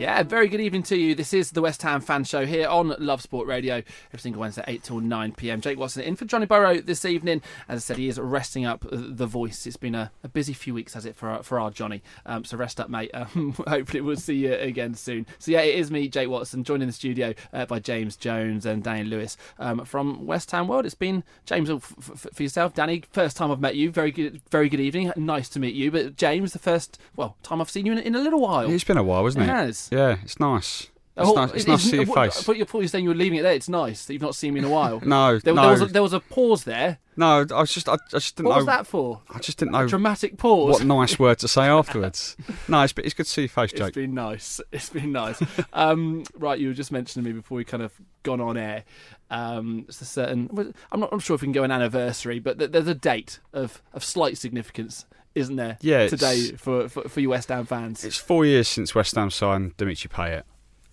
Yeah, very good evening to you. This is the West Ham Fan Show here on Love Sport Radio every single Wednesday, 8 till 9 pm. Jake Watson in for Johnny Burrow this evening. As I said, he is resting up the voice. It's been a, a busy few weeks, has it, for our, for our Johnny? Um, so rest up, mate. Um, hopefully, we'll see you again soon. So, yeah, it is me, Jake Watson, joined in the studio uh, by James Jones and Danny Lewis um, from West Ham World. It's been, James, f- f- for yourself, Danny, first time I've met you. Very good, very good evening. Nice to meet you. But, James, the first, well, time I've seen you in, in a little while. It's been a while, hasn't It it? has. Yeah, it's nice. It's Oh, nice. It's it- nice to see your face. thought you were saying you were leaving it there. It's nice that you've not seen me in a while. No, there, no. there was a, there was a pause there. No, I was just, I, I just didn't What know. was that for? I just didn't know Dramatic pause. what nice word to say afterwards. no, it's, it's good to see your face, Jake. It's been nice. It's been nice. um, right, you were just mentioning me before we kind of gone on air. Um, it's a certain. I'm not. I'm sure if we can go an anniversary, but th- there's a date of, of slight significance, isn't there? Yeah, Today for, for for you West Ham fans. It's four years since West Ham signed Dimitri Payet.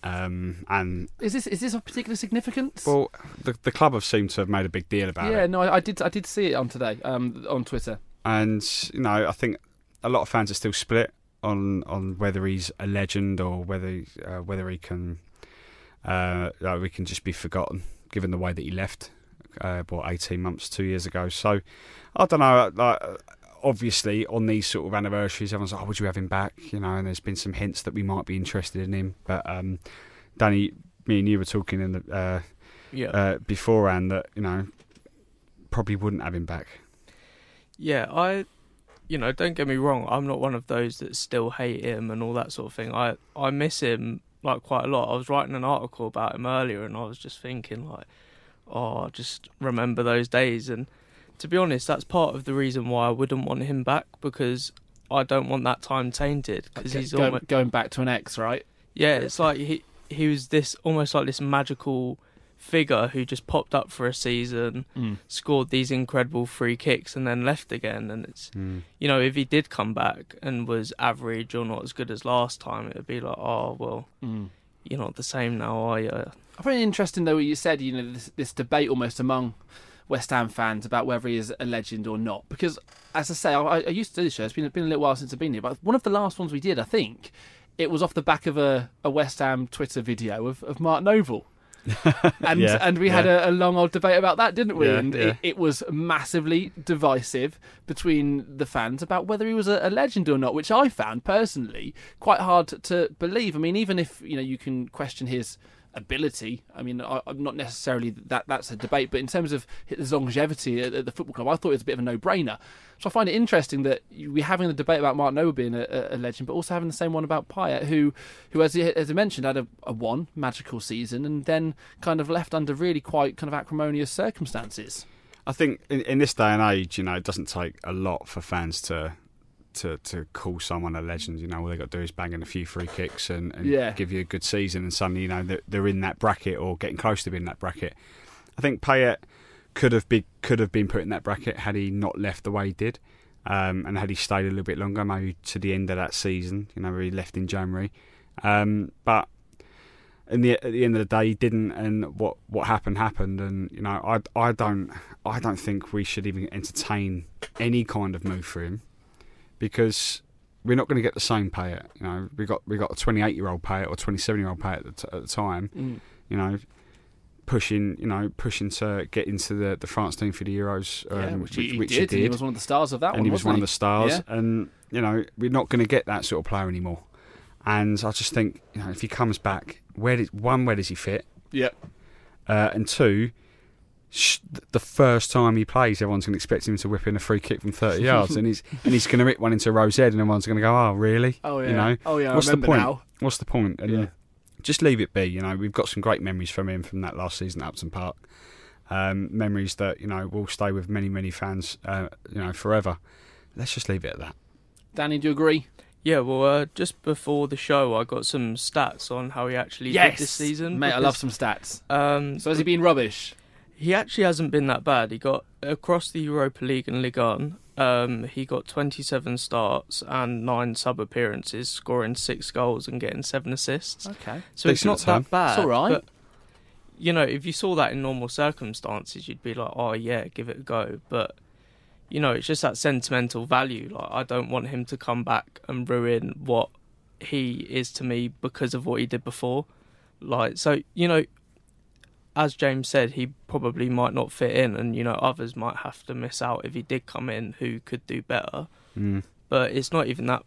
Um, and Is this is this of particular significance? well, the the club have seemed to have made a big deal about yeah, it. Yeah, no, I, I did. I did see it on today. Um, on Twitter. And you know, I think a lot of fans are still split on on whether he's a legend or whether uh, whether he can uh, like we can just be forgotten, given the way that he left. Uh, what eighteen months, two years ago. So I don't know. Like obviously, on these sort of anniversaries, everyone's like, "Oh, would you have him back?" You know, and there's been some hints that we might be interested in him. But um, Danny, me and you were talking in the uh, Yeah. uh, beforehand that you know probably wouldn't have him back. Yeah, I, you know, don't get me wrong. I'm not one of those that still hate him and all that sort of thing. I I miss him like quite a lot. I was writing an article about him earlier, and I was just thinking like, oh, just remember those days. And to be honest, that's part of the reason why I wouldn't want him back because I don't want that time tainted because Go- he's go- almost going back to an ex, right? yeah. It's like he he was this almost like this magical figure who just popped up for a season, Mm. scored these incredible free kicks, and then left again. And it's you know if he did come back and was average or not as good as last time, it would be like oh well, Mm. you're not the same now, are you? I find it interesting though what you said. You know, this, this debate almost among West Ham fans about whether he is a legend or not. Because, as I say, I, I used to do this show. It's been, been a little while since I've been here, but one of the last ones we did, I think, it was off the back of a, a West Ham Twitter video of, of Mark Noble. and Yeah, and we had a, a long old debate about that, didn't we? Yeah, and yeah. It, it was massively divisive between the fans about whether he was a, a legend or not, which I found personally quite hard to, to believe. I mean, even if you know you can question his ability. I mean, I, I'm not necessarily that that's a debate, but in terms of his longevity at, at the football club, I thought it was a bit of a no-brainer. So I find it interesting that we're having the debate about Mark Noble being a, a- legend, but also having the same one about Payet, who, who as, as I mentioned, had a, a one magical season and then kind of left under really quite kind of acrimonious circumstances. I think in, in this day and age, you know, it doesn't take a lot for fans to to, to call someone a legend. You know, all they got to do is bang in a few free kicks and, and Yeah. give you a good season, and suddenly you know they're, they're in that bracket or getting close to being in that bracket. I think Payet could have been could have been put in that bracket had he not left the way he did, um, and had he stayed a little bit longer, maybe to the end of that season. You know, where he left in January, um, but. In the, at the end of the day, he didn't, and what, what happened happened, and you know I, I don't I don't think we should even entertain any kind of move for him because we're not going to get the same Payet. You know, we got we got a 28 year old Payet or 27 year old Payet at the, t- at the time. Mm. You know, pushing you know pushing to get into the, the France team for the Euros, Yeah, um, which, he, he did. and He was one of the stars of that one. and one. he was one of the stars. Yeah. And you know, we're not going to get that sort of player anymore. And I just think, you know, if he comes back, where did one, where does he fit? Yep. Uh, and two, the first time he plays, everyone's going to expect him to whip in a free kick from 30 yards, and he's and he's going to rip one into Rose Head, and everyone's going to go, "Oh, really? Oh, yeah. You know, Oh, yeah, I What's the point? now. What's the point? And Yeah. just leave it be. You know, we've got some great memories from him from that last season at Upton Park. Um, memories that you know will stay with many many fans, uh, you know, forever. Let's just leave it at that. Danny, do you agree? Yeah, well, uh, just before the show, I got some stats on how he actually yes, did this season. mate. I love some stats. Um, So has he been rubbish? He actually hasn't been that bad. He got across the Europa League and Ligue 1. Um, he got 27 starts and nine sub appearances, scoring six goals and getting seven assists. Okay. So it's not return. that bad. It's all right. But, you know, if you saw that in normal circumstances, you'd be like, oh, yeah, give it a go. But, you know, it's just that sentimental value. Like, I don't want him to come back and ruin what he is to me because of what he did before. Like, so, you know, as James said, he probably might not fit in, and, you know, others might have to miss out if he did come in who could do better Mm. but it's not even that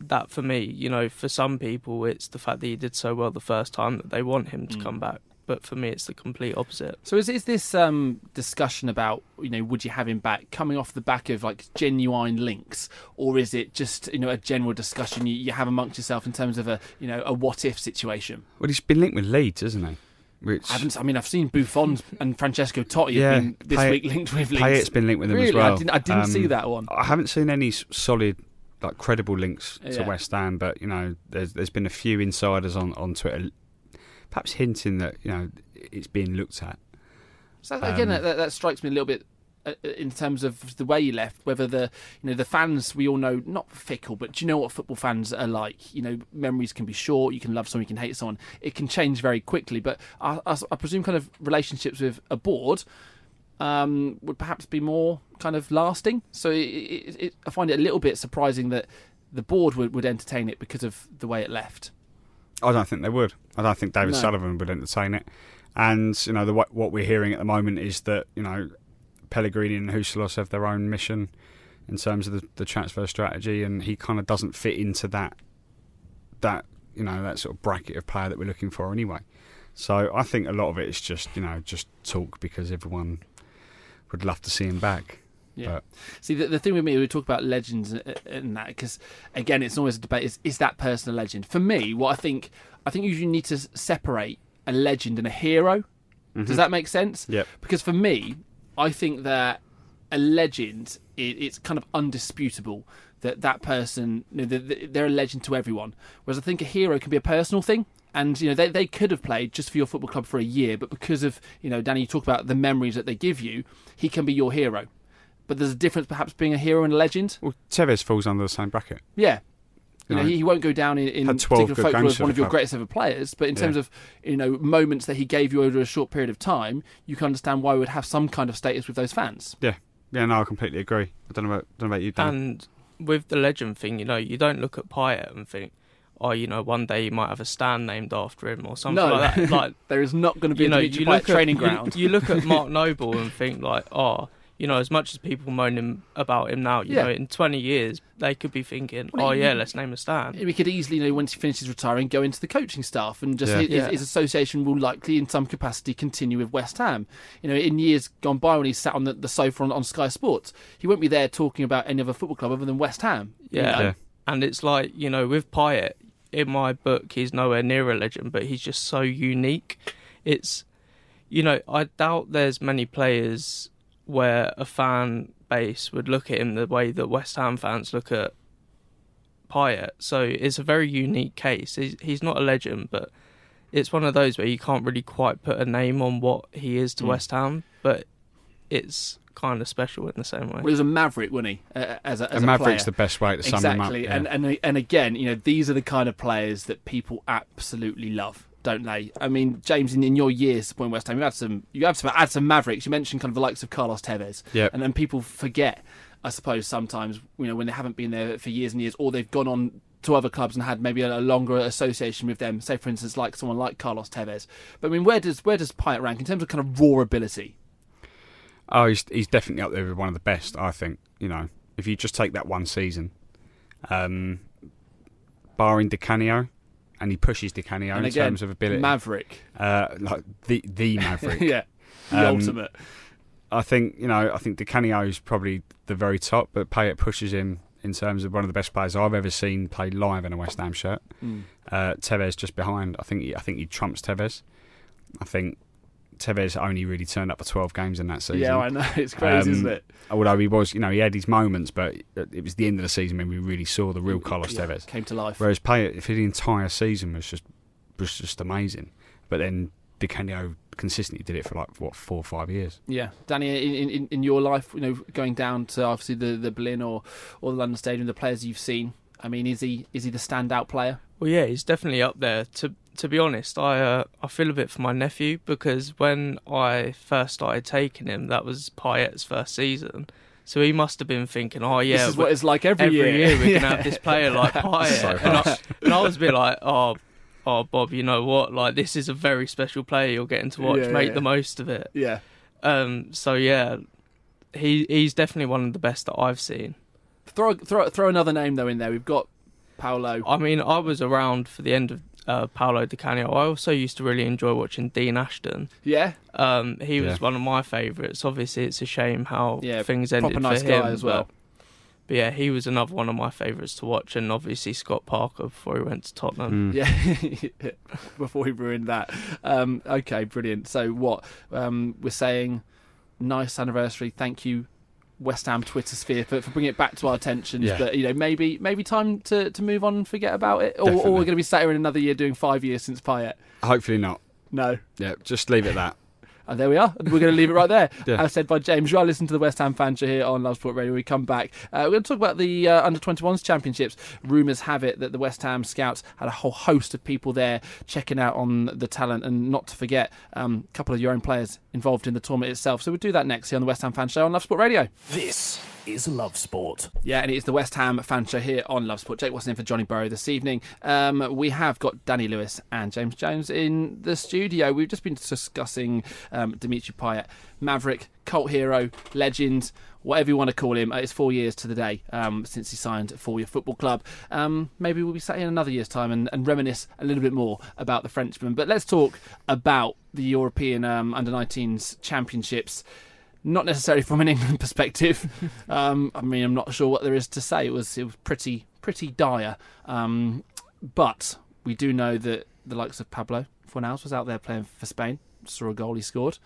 that for me you know for some people it's the fact that he did so well the first time that they want him to Mm. come back but for me it's the complete opposite So is is this um, discussion about you know would you have him back coming off the back of like genuine links, or is it just you know a general discussion you, you have amongst yourself in terms of a you know a what if situation? Well, he's been linked with Leeds, isn't he? Which I haven't. I mean, I've seen Buffon and Francesco Totti Yeah, have been this Payet- week linked with links. Payet's been linked with him really? as well. I didn't, I didn't Um, see that one. I haven't seen any solid, like credible links to Yeah. West Ham, but you know, there's there's been a few insiders on, on Twitter, perhaps hinting that you know it's being looked at. So again, Um, that, that strikes me a little bit in terms of the way he left. Whether the you know the fans we all know not fickle, but do you know what football fans are like? You know, memories can be short. You can love someone, you can hate someone. It can change very quickly. But I, I, I presume kind of relationships with a board um, would perhaps be more kind of lasting. So it, it, it, I find it a little bit surprising that the board would, would entertain it because of the way it left. I don't think they would. I don't think David No. Sullivan would entertain it. And you know, the, what what we're hearing at the moment is that you know, Pellegrini and Husillos have their own mission in terms of the, the transfer strategy, and he kind of doesn't fit into that that you know that sort of bracket of player that we're looking for anyway. So I think a lot of it is just you know just talk because everyone would love to see him back. Yeah. But See, the, the thing with me, we talk about legends and- and that because again, it's always a debate: is is that person a legend? For me, what I think, I think you need to separate a legend and a hero. Does mm-hmm. that make sense? Yep. Because for me, I think that a legend, it, it's kind of undisputable that that person, you know, the- the- they're a legend to everyone. Whereas I think a hero can be a personal thing. And you know they, they could have played just for your football club for a year, but because of you know Danny, you talk about the memories that they give you, he can be your hero. But there's a difference, perhaps being a hero and a legend. well, Tevez falls under the same bracket. Yeah. You know, No. he, he won't go down in, in particular good folklore as one of your greatest ever players, but in Yeah. terms of you know moments that he gave you over a short period of time, you can understand why he would have some kind of status with those fans. Yeah, yeah, no, I completely agree. I don't know about don't know about you, Dan. and with the legend thing you know you don't look at Payet and think oh you know one day you might have a stand named after him or something no, like that like there is not going to be you a know, you Payet look training ground. You, you look at Mark Noble and think like, oh, you know, as much as people moan him about him now, you Yeah. know, in 20 years they could be thinking, Well, oh you- yeah, let's name a stand. we could easily, you know, once he finishes retiring, go into the coaching staff, and just Yeah. his, Yeah. his association will likely, in some capacity, continue with West Ham. You know, in years gone by, when he sat on the, the sofa on, on Sky Sports, he won't be there talking about any other football club other than West Ham. you Yeah. know? Yeah. And it's like, you know, with Payet, in my book, he's nowhere near a legend, but he's just so unique. It's, you know, I doubt there's many players where a fan base would look at him the way that West Ham fans look at Payet. So it's a very unique case. He's, he's not a legend, but it's one of those where you can't really quite put a name on what he is to Mm. West Ham, but it's kind of special in the same way. Well, he was a maverick, wasn't he? Uh, as a, as a Maverick's player. the best way to sum him up. exactly. yeah. And and and again, you know, these are the kind of players that people absolutely love. Don't they? I mean, James, in, in your years supporting West Ham, you had some, you have some, had some mavericks. You mentioned kind of the likes of Carlos Tevez, Yep. and then people forget, I suppose, sometimes you know when they haven't been there for years and years, or they've gone on to other clubs and had maybe a, a longer association with them. Say, for instance, like someone like Carlos Tevez. But I mean, where does where does Payet rank in terms of kind of raw ability? Oh, he's he's definitely up there with one of the best. I think you know if you just take that one season, um, barring Di Canio, and he pushes Di Canio in again, terms of ability, maverick. uh, like the the Maverick. yeah, the Um, ultimate. I think you know I think Di Canio is probably the very top, but Payet pushes him in terms of one of the best players I've ever seen play live in a West Ham shirt. Mm. Uh, Tevez just behind. I think he, I think he trumps Tevez. I think Tevez only really turned up for 12 games in that season. Yeah, I know. It's crazy, Um, isn't it? Although he was, you know, he had his moments, but it was the end of the season when we really saw the real Carlos Yeah, Tevez. came to life. Whereas Payet, for the entire season, was just was just amazing. But then Di Canio consistently did it for like what four or five years. Yeah, Danny, in, in, in your life, you know, going down to obviously the the Boleyn or or the London Stadium, the players you've seen. I mean, is he is he the standout player? Well, yeah, he's definitely up there. To to be honest, I uh, I feel a bit for my nephew because when I first started taking him, that was Payet's first season. So he must have been thinking, "Oh yeah, this is what it's like every, every year, We're Yeah. can have this player like Payet." So and, I, and I was a bit like, "Oh, oh, Bob, you know what? Like this is a very special player you're getting to watch. Yeah, Make yeah. the most of it." Yeah, Um. So yeah, he he's definitely one of the best that I've seen. Throw throw throw another name though in there. We've got Paolo. I mean, I was around for the end of uh, Paolo Di Canio. I also used to really enjoy watching Dean Ashton. Yeah, Um, he was Yeah. one of my favourites. Obviously, it's a shame how Yeah, things ended proper nice for him guy as well. But, but yeah, he was another one of my favourites to watch, and obviously Scott Parker before he went to Tottenham. Mm. Yeah, before we ruined that. Um, okay, brilliant. So what um, we're saying? Nice anniversary. Thank you, West Ham Twitter sphere for, for bringing it back to our attentions. Yeah. But you know, maybe maybe time to, to move on and forget about it, or, or we're going to be sat here in another year doing five years since Payet. Hopefully not. No. Yeah, just leave it at that. And there we are. We're going to leave it right there. Yeah. As said by James, you are listening to the West Ham fan show here on Love Sport Radio. We come back. Uh, we're going to talk about the uh, under 21s championships. Rumours have it that the West Ham scouts had a whole host of people there checking out on the talent, and not to forget um, a couple of your own players involved in the tournament itself. So we'll do that next here on the West Ham fan show on Love Sport Radio. This is Love Sport. Yeah, and it's the West Ham fan show here on Love Sport. Jake Watson in for Johnny Burrow this evening. Um, we have got Danny Lewis and James Jones in the studio. We've just been discussing um, Dimitri Payet, Maverick, cult hero, legend, whatever you want to call him. Uh, It's four years to the day um, since he signed for your football club. Um, maybe we'll be sat in another year's time and, and reminisce a little bit more about the Frenchman. But let's talk about the European um, under 19s championships not necessarily from an England perspective. um, I mean, I'm not sure what there is to say. It was it was pretty pretty dire. Um, but we do know that the likes of Pablo Fornals was out there playing for Spain. Saw a goal he scored.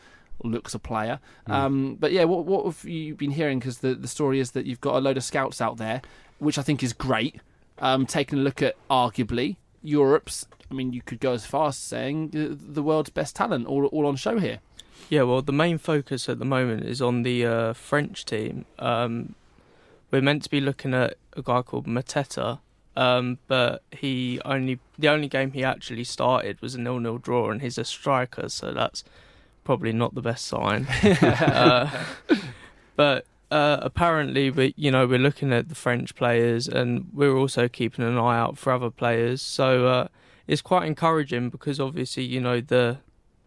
Looks a player. Um, but yeah, what what have you been hearing? Because the the story is that you've got a load of scouts out there, which I think is great. Um, taking a look at arguably Europe's. I mean, you could go as far as saying the, the world's best talent all all on show here. Yeah, well, the main focus at the moment is on the uh, French team. Um, we're meant to be looking at a guy called Mateta, um, but he only the only game he actually started was a nil-nil draw, and he's a striker, so that's probably not the best sign. uh, but uh, apparently, we you know we're looking at the French players, and we're also keeping an eye out for other players. So uh, it's quite encouraging because obviously you know the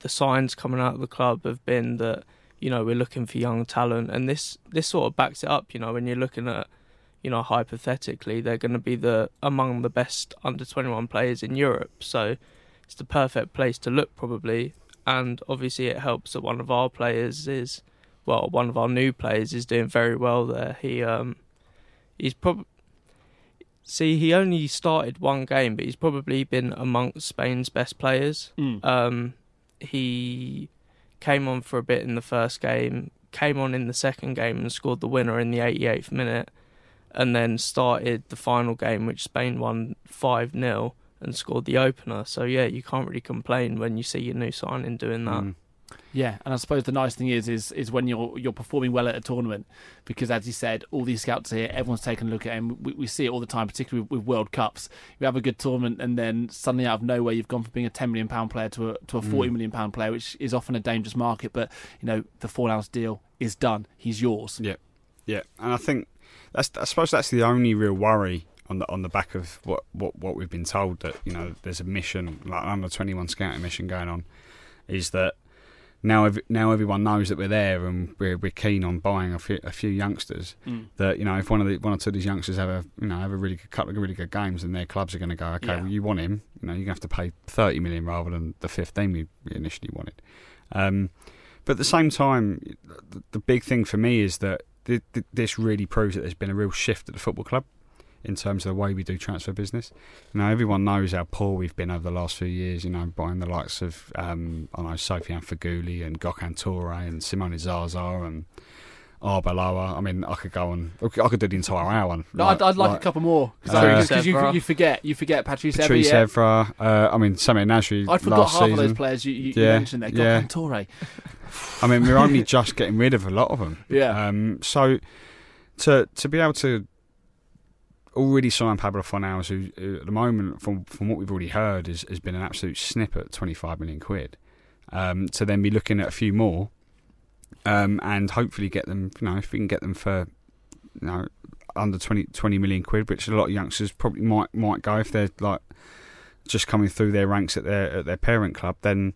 the signs coming out of the club have been that you know we're looking for young talent, and this this sort of backs it up. You know when you're looking at you know hypothetically they're going to be the among the best under 21 players in Europe, so it's the perfect place to look probably. And obviously it helps that one of our players is well one of our new players is doing very well there. He um he's probably see he only started one game, but he's probably been amongst Spain's best players. Mm. Um, he came on for a bit in the first game, came on in the second game and scored the winner in the 88th minute. and then started the final game, which Spain won five 0 and scored the opener. So yeah, you can't really complain when you see your new signing doing that. Mm. Yeah, and I suppose the nice thing is, is, is when you're you're performing well at a tournament, because as you said, all these scouts here, everyone's taking a look at him. We, we see it all the time, particularly with, with World Cups. You have a good tournament, and then suddenly out of nowhere, you've gone from being a ten million pound player to a to a forty Mm. million pound player, which is often a dangerous market. But you know, the Fornals deal is done. He's yours. Yeah, yeah, and I think that's I suppose that's the only real worry on the on the back of what what, what we've been told that you know there's a mission like an under twenty one scouting mission going on, is that now ev- now everyone knows that we're there and we're we're keen on buying a few, a few youngsters. Mm. That you know if one of the one or two of these youngsters have a you know have a really good couple of really good games, then their clubs are going to go okay, Yeah. well you want him, you know you're going to have to pay thirty million rather than the fifteen we we initially wanted. Um, but at the same time, the, the big thing for me is that th- th- this really proves that there's been a real shift at the football club in terms of the way we do transfer business. You know, everyone knows how poor we've been over the last few years. You know, buying the likes of um, I know Sofiane Feghouli and Gokhan Tore and Simone Zaza and Arbeloa. I mean, I could go on. I could do the entire hour. No, I'd, I'd like, a couple more Uh, because you, you forget you forget Patrice, Patrice Evra. Evra. Uh, I mean, Samir Nasri. I'd forgot last half of those players you, you, you mentioned there. yeah. Gokhan Tore. I mean, we're only just getting rid of a lot of them. Yeah. Um, so to to be able to already sign Pablo Fornals, who, who at the moment, from from what we've already heard, is, has been an absolute snipper at 25 million quid, um, to then be looking at a few more, um, and hopefully get them. You know, if we can get them for, you know, under 20, 20 million quid, which a lot of youngsters probably might might go if they're like just coming through their ranks at their at their parent club, then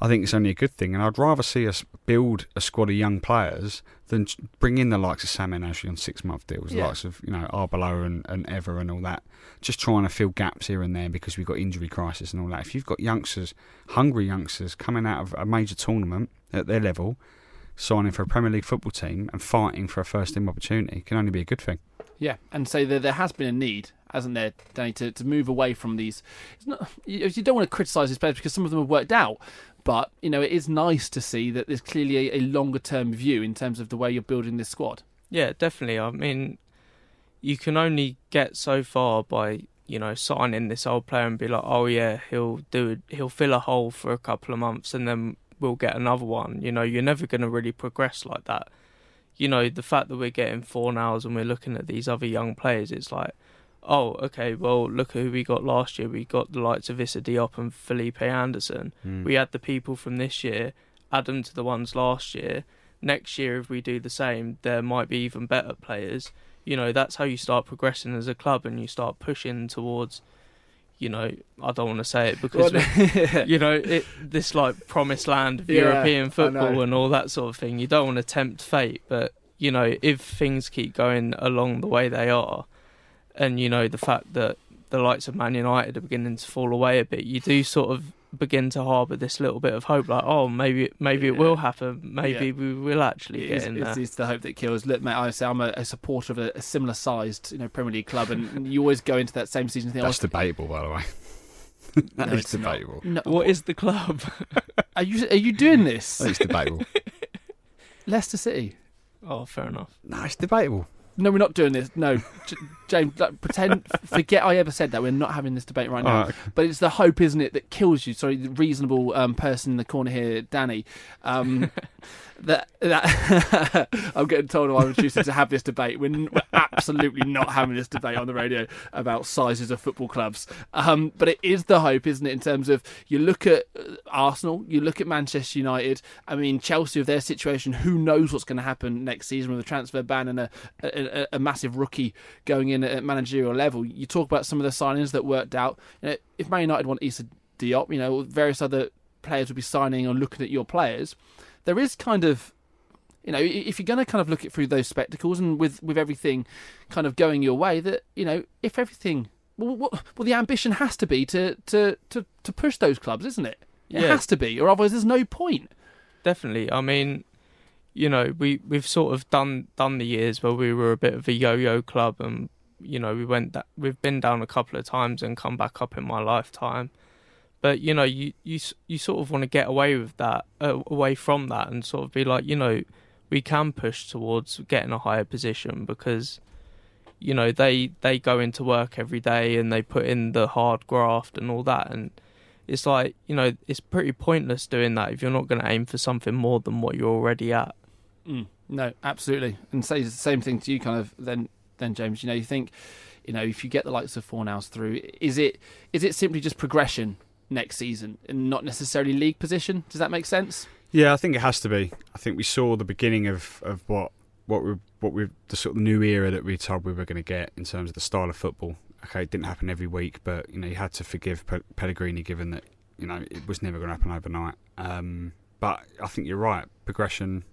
I think it's only a good thing. And I'd rather see us build a squad of young players than bring in the likes of Samir Nasri on six month deals, the likes of you know Arbeloa and, and Evra and all that. Just trying to fill gaps here and there because we've got injury crisis and all that. If you've got youngsters, hungry youngsters coming out of a major tournament at their level, signing for a Premier League football team and fighting for a first team opportunity, can only be a good thing. Yeah, and so there, there has been a need, hasn't there, Danny, to, to move away from these. It's not, you, you don't want to criticise these players because some of them have worked out, but you know it is nice to see that there's clearly a, a longer term view in terms of the way you're building this squad. Yeah, definitely. I mean, you can only get so far by you know signing this old player and be like, oh yeah, he'll do. He'll fill a hole for a couple of months and then we'll get another one. You know, you're never going to really progress like that. You know, the fact that we're getting Fornals and we're looking at these other young players, it's like, oh, okay, well, look at who we got last year. We got the likes of Issa Diop and Felipe Anderson. Hmm. We had the people from this year, add them to the ones last year. Next year, if we do the same, there might be even better players. You know, that's how you start progressing as a club and you start pushing towards, you know, I don't want to say it because, we- you know, it, this like promised land of Yeah, European football and all that sort of thing. You don't want to tempt fate, but, you know, if things keep going along the way they are, and, you know, the fact that the likes of Man United are beginning to fall away a bit, you do sort of begin to harbour this little bit of hope, like, oh, maybe maybe it will happen. Maybe Yeah. we will actually It get is, in it's, there. it's the hope that kills. Look, mate, I say I'm a, a supporter of a, a similar sized, you know, Premier League club, and you always go into that same season thing. That's oh, debatable, by the way. that No, is it's debatable. No, What is the club? are you? Are you doing this? I think it's debatable. Leicester City. oh, fair enough. no, it's debatable. No, we're not doing this. No, J- James, like, pretend, forget I ever said that. We're not having this debate right now. Okay. But it's the hope, isn't it, that kills you? Sorry, the reasonable um, person in the corner here, Danny. Um, that that I'm getting told I'm choosing to have this debate. We're, we're absolutely not having this debate on the radio about sizes of football clubs. Um, but it is the hope, isn't it? In terms of you look at uh, Arsenal, you look at Manchester United. I mean, Chelsea with their situation. Who knows what's going to happen next season with a transfer ban and a, a, a- a massive rookie going in at managerial level? You talk about some of the signings that worked out. You know, if Man United want Issa Diop, you know, various other players will be signing or looking at your players. There is kind of you know, if you're going to kind of look it through those spectacles and with, with everything kind of going your way, that you know, if everything, well, well, well the ambition has to be to, to, to, to push those clubs, isn't it? It Yeah. has to be, or otherwise there's no point. Definitely. I mean, you know, we we've sort of done done the years where we were a bit of a yo-yo club, and you know, we went that we've been down a couple of times and come back up in my lifetime. But you know, you you you sort of want to get away with that, uh, away from that, and sort of be like, you know, we can push towards getting a higher position because, you know they they go into work every day and they put in the hard graft and all that and it's like you know it's pretty pointless doing that if you're not going to aim for something more than what you're already at Mm, no, absolutely, and say the same thing to you, kind of. Then, then James, you know, you think, you know, if you get the likes of Fornals through, is it is it simply just progression next season and not necessarily league position? Does that make sense? Yeah, I think it has to be. I think we saw the beginning of, of what what we what we the sort of new era that we told we were going to get in terms of the style of football. Okay, it didn't happen every week, but you know you had to forgive Pe- Pellegrini given that you know it was never going to happen overnight. Um, but I think you're right. Progression,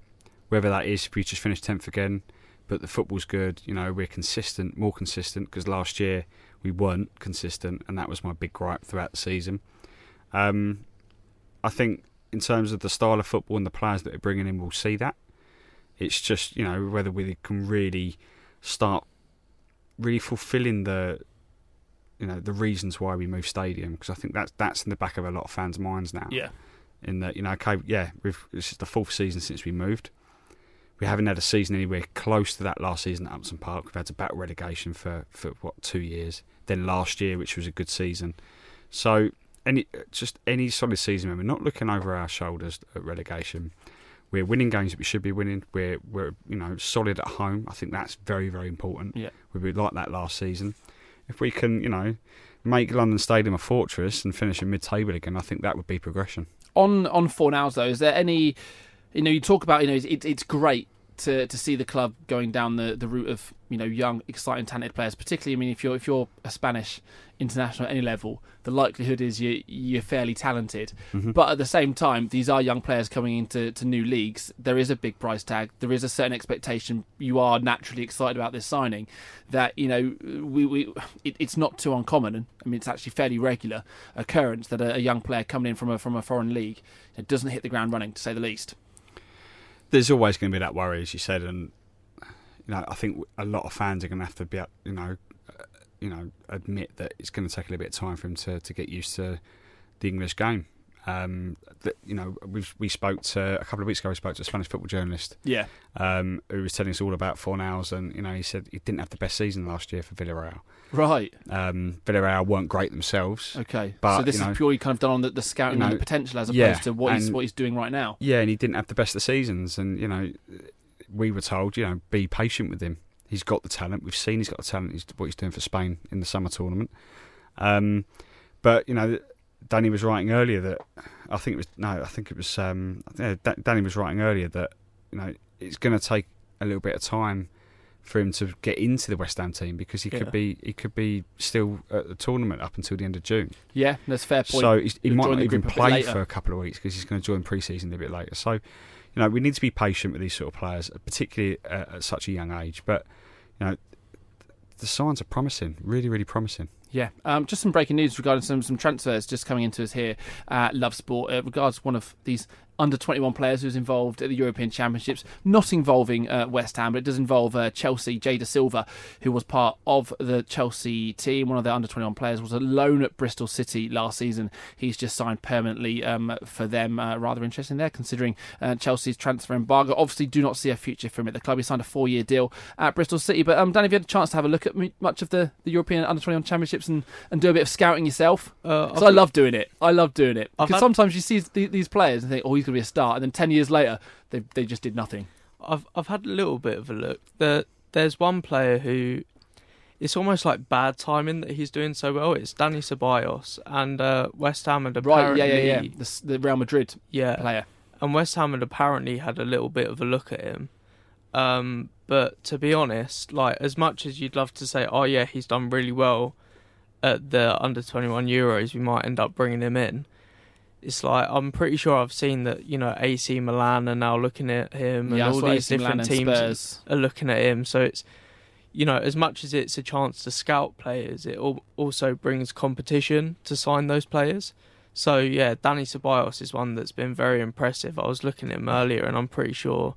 whether that is if we just finish tenth again, but the football's good. You know we're consistent, more consistent because last year we weren't consistent, and that was my big gripe throughout the season. Um, I think in terms of the style of football and the players that we're bringing in, we'll see that. It's just you know whether we can really start really fulfilling the you know the reasons why we move stadium because I think that's that's in the back of a lot of fans' minds now. Yeah. In that you know okay yeah we've this is the fourth season since we moved. We haven't had a season anywhere close to that last season at Upton Park. We've had to battle relegation for, for what two years. Then last year, which was a good season. So any just any solid season, we're not looking over our shoulders at relegation. We're winning games that we should be winning. We're we're you know solid at home. I think that's very very important. Yeah. we were like that last season. If we can you know make London Stadium a fortress and finish in mid-table again, I think that would be progression. On on Fornals though, is there any? You know, you talk about you know it, it's great to to see the club going down the, the route of you know young, exciting, talented players. Particularly, I mean, if you're if you're a Spanish international at any level, the likelihood is you you're fairly talented. Mhm. But at the same time, these are young players coming into to new leagues. There is a big price tag. There is a certain expectation. You are naturally excited about this signing. That you know we we it, it's not too uncommon. And I mean, it's actually fairly regular occurrence that a, a young player coming in from a from a foreign league doesn't hit the ground running, to say the least. There's always going to be that worry, as you said, and you know I think a lot of fans are going to have to be, you know, uh, you know, admit that it's going to take a little bit of time for him to, to get used to the English game. Um, that you know, we we spoke to a couple of weeks ago. We spoke to a Spanish football journalist, Yeah. um, who was telling us all about Fornals, and you know, he said he didn't have the best season last year for Villarreal. Right. Um, Villarreal weren't great themselves. Okay. but so this you know, is purely kind of done on the, the scouting you and the potential as opposed yeah, to what he's what he's doing right now. Yeah, and he didn't have the best of seasons, and you know, we were told, you know, be patient with him. He's got the talent. We've seen he's got the talent. He's what he's doing for Spain in the summer tournament. Um, but you know, Danny was writing earlier that I think it was no, I think it was um, yeah, Danny was writing earlier that you know it's going to take a little bit of time for him to get into the West Ham team because he Yeah. could be he could be still at the tournament up until the end of June. Yeah, that's a fair point. So he's, he might not even play for a couple of weeks because he's going to join pre-season a bit later. So, you know, we need to be patient with these sort of players, particularly at, at such a young age. But you know, the signs are promising, really, really promising. Yeah, um, just some breaking news regarding some some transfers just coming into us here at Love Sport. Uh, regards one of these under 21 players who's involved at the European Championships, not involving uh, West Ham, but it does involve uh, Chelsea. Jay Dasilva, who was part of the Chelsea team, one of their under 21 players, was a loan at Bristol City last season. He's just signed permanently um, for them. Uh, rather interesting there, considering uh, Chelsea's transfer embargo. Obviously, do not see a future for him at the club. He signed a four year deal at Bristol City. But um, Dan, have you had a chance to have a look at much of the, the European under 21 Championships and, and do a bit of scouting yourself? Uh, Because I've- I love doing it. I love doing it. Because had- sometimes you see th- these players and think, oh, he's going to be a star. And then 10 years later, they, they just did nothing. I've I've had a little bit of a look. There, there's one player who it's almost like bad timing that he's doing so well. It's Dani Ceballos and uh, West Ham had Right, yeah, yeah, yeah. The, the Real Madrid yeah, player. and West Ham had apparently had a little bit of a look at him. Um, but to be honest, like as much as you'd love to say, oh yeah, he's done really well at the under twenty one Euros, we might end up bringing him in. It's like I'm pretty sure I've seen that you know AC Milan are now looking at him, and Yeah, all these AC different teams are looking at him. So it's you know as much as it's a chance to scout players, it also brings competition to sign those players. So yeah, Dani Ceballos is one that's been very impressive. I was looking at him earlier, and I'm pretty sure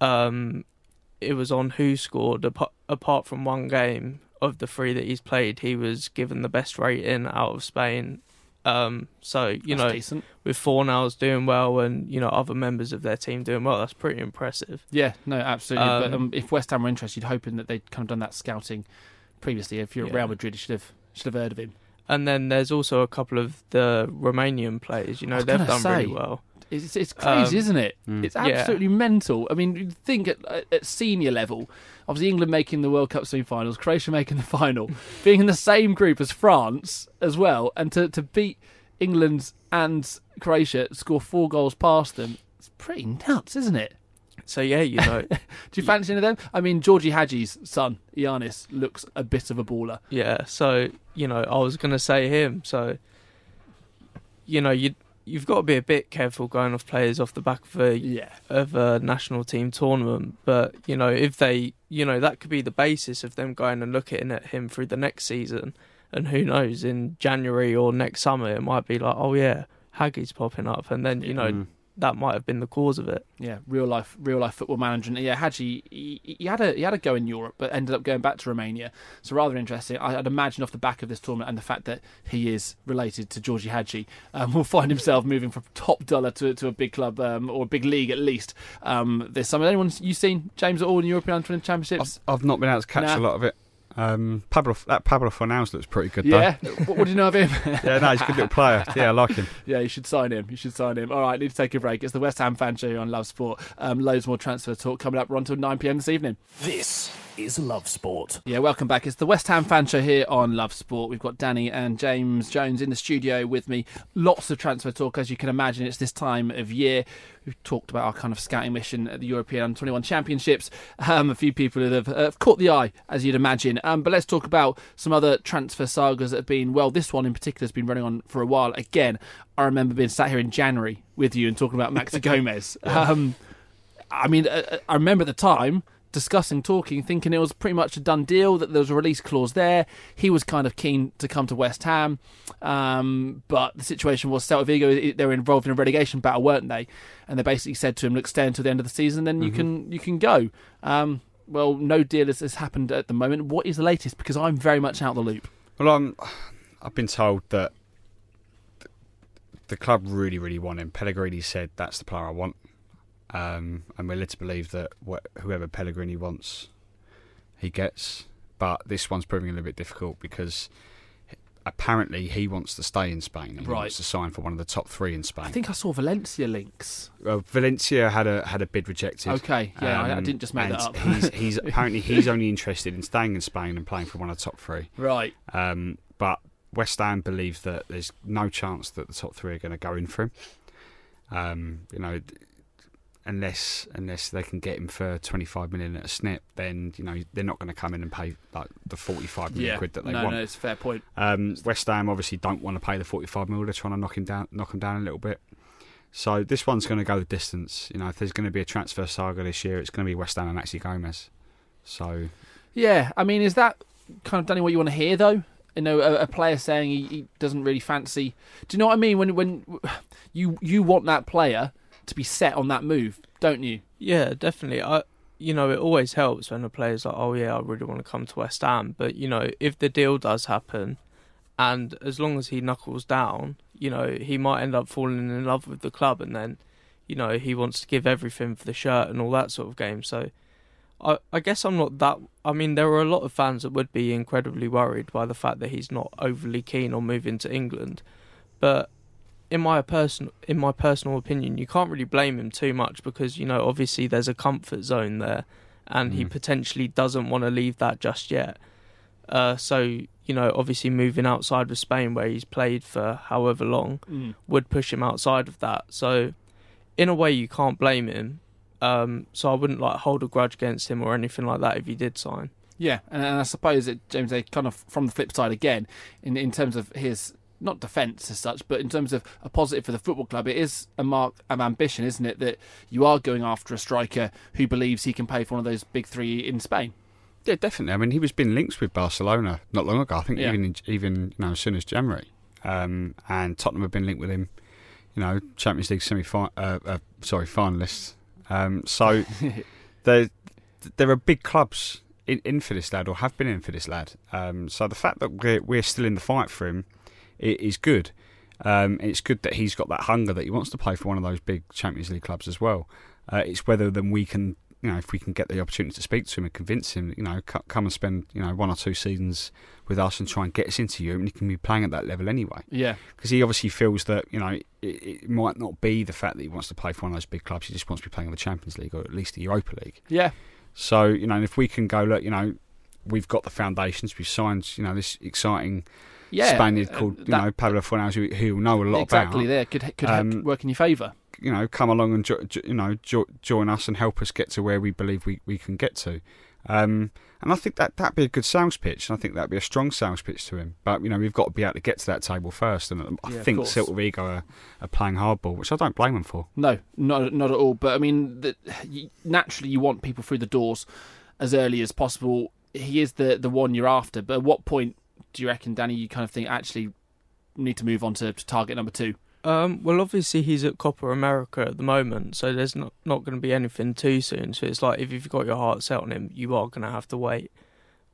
um, it was on who scored. Apart, apart from one game of the three that he's played, he was given the best rating out of Spain Um, so you That's know, decent. with Fornals doing well and you know other members of their team doing well, that's pretty impressive. Yeah, no, absolutely. but Um, um, if West Ham were interested, you'd hoping that they'd kind of done that scouting previously. If you're at Yeah. Real Madrid, you should have should have heard of him. And then there's also a couple of the Romanian players. You know, they've done say, really well. It's it's crazy, Um, isn't it? Mm. It's Yeah. absolutely mental. I mean, you think at, at senior level, obviously England making the World Cup semi-finals, Croatia making the final, being in the same group as France as well, and to to beat England and Croatia, score four goals past them. It's pretty nuts, isn't it? So yeah, you know, Do you fancy any of them? I mean, Georgie Hagi's son, Ianis, looks a bit of a baller. yeah. So you know, I was gonna say him. So you know, you you've got to be a bit careful going off players off the back of a Yeah. of a national team tournament. But you know, if they, you know, that could be the basis of them going and looking at him through the next season. And who knows, in January or next summer, it might be like, oh yeah, Hagi's popping up, and then you know Mm. That might have been the cause of it. Yeah, real life, real life football management. Yeah, Hagi, he, he had a he had a go in Europe, but ended up going back to Romania. So rather interesting. I, I'd imagine off the back of this tournament and the fact that he is related to Georgie Hagi, um, will find himself moving from top dollar to to a big club um, or a big league at least um, this summer. Anyone you seen James at all in European Under Twenty Championships? I've, I've not been able to catch Nah. a lot of it. Um, Pablo, that Pablo Fornals looks pretty good though. yeah. what, what do you know of him? Yeah, no, he's a good little player. Yeah, I like him. Yeah, you should sign him. You should sign him. All right, need to take a break. It's the West Ham fan show here on Love Sport. Um, loads more transfer talk coming up. We're on till 9 pm this evening. This is Love Sport. Yeah, welcome back. It's the West Ham fan show here on Love Sport. We've got Danny and James Jones in the studio with me. Lots of transfer talk, as you can imagine. It's this time of year. We've talked about our kind of scouting mission at the European 21 Championships. Um, a few people that have, uh, caught the eye, as you'd imagine. Um, but let's talk about some other transfer sagas that have been, well, this one in particular has been running on for a while. Again, I remember being sat here in January with you and talking about Maxi Gomez. Um, I mean, uh, I remember at the time discussing, talking, thinking it was pretty much a done deal, that there was a release clause there. He was kind of keen to come to West Ham. Um, but the situation was Celta Vigo, they were involved in a relegation battle, weren't they? And they basically said to him, look, stay until the end of the season, then you can you can go. Um, well, no deal has, has happened at the moment. What is the latest? Because I'm very much out of the loop. Well, I'm, I've been told that the club really, really want him. Pellegrini said that's the player I want, um, and we're led to believe that wh- whoever Pellegrini wants, he gets. But this one's proving a little bit difficult because apparently he wants to stay in Spain. He Right. wants to sign for one of the top three in Spain. I think I saw Valencia links. Well, Valencia had a had a bid rejected. Um, Okay, yeah, I- I didn't just make that up. he's, he's apparently he's only interested in staying in Spain and playing for one of the top three. Right. Um, but West Ham believe that there's no chance that the top three are going to go in for him. Um, you know, unless unless they can get him for 25 million at a snip, then you know they're not going to come in and pay like the 45 million Yeah. quid that they no, want. no, no, it's a fair point. Um, West Ham obviously don't want to pay the 45 million. They're trying to knock him down, knock him down a little bit. So this one's going to go the distance. You know, if there's going to be a transfer saga this year, it's going to be West Ham and Maxi Gomez. So Yeah, I mean, is that kind of Danny what you want to hear though? You know, a, a player saying he, he doesn't really fancy. Do you know what I mean? When when you you want that player to be set on that move, don't you? Yeah, definitely. I, you know, it always helps when a player's like, "Oh yeah, I really want to come to West Ham." But you know, if the deal does happen, and as long as he knuckles down, you know, he might end up falling in love with the club, and then, you know, he wants to give everything for the shirt and all that sort of game. So, I, I guess I'm not that. I mean, there are a lot of fans that would be incredibly worried by the fact that he's not overly keen on moving to England, but in my person in my personal opinion, you can't really blame him too much because you know obviously there's a comfort zone there, and he Mm. potentially doesn't want to leave that just yet. Uh, so you know, obviously moving outside of Spain where he's played for however long Mm. would push him outside of that. So in a way, you can't blame him. Um, so I wouldn't like hold a grudge against him or anything like that if he did sign. Yeah, and, and I suppose that James, they kind of from the flip side again, in in terms of his not defence as such, but in terms of a positive for the football club, it is a mark of ambition, isn't it? That you are going after a striker who believes he can play for one of those big three in Spain. yeah, definitely. I mean, he was being linked with Barcelona not long ago. I think Yeah. even in, even you know as soon as January, um, and Tottenham have been linked with him. You know, Champions League semi uh, uh, sorry finalists. Um, so there there are big clubs in, in for this lad or have been in for this lad. Um, so the fact that we're, we're still in the fight for him i- is good. Um, it's good that he's got that hunger that he wants to play for one of those big Champions League clubs as well. Uh, it's whether then we can, you know, if we can get the opportunity to speak to him and convince him, you know, c- come and spend, you know, one or two seasons with us and try and get us into Europe, and he can be playing at that level anyway. Yeah. Because he obviously feels that, you know, it, it might not be the fact that he wants to play for one of those big clubs. He just wants to be playing in the Champions League or at least the Europa League. Yeah. So, you know, and if we can go, look, you know, we've got the foundations, we've signed, you know, this exciting Yeah, Spaniard uh, called, you know, Pablo Fornals, who, who know a lot exactly about. Exactly, there could could Um, work in your favour. You know, come along and, jo- you know, jo- join us and help us get to where we believe we, we can get to. Um, and I think that that'd be a good sales pitch. And I think that'd be a strong sales pitch to him. But, you know, we've got to be able to get to that table first. And um, I Yeah, think. Celta Vigo are, are playing hardball, which I don't blame them for. No, not not at all. But I mean, the, you, naturally, you want people through the doors as early as possible. He is the the one you're after. But at what point do you reckon, Danny? You kind of think actually need to move on to, to target number two. Um, well, obviously he's at Copa America at the moment, so there's not not going to be anything too soon. So it's like if you've got your heart set on him, you are going to have to wait.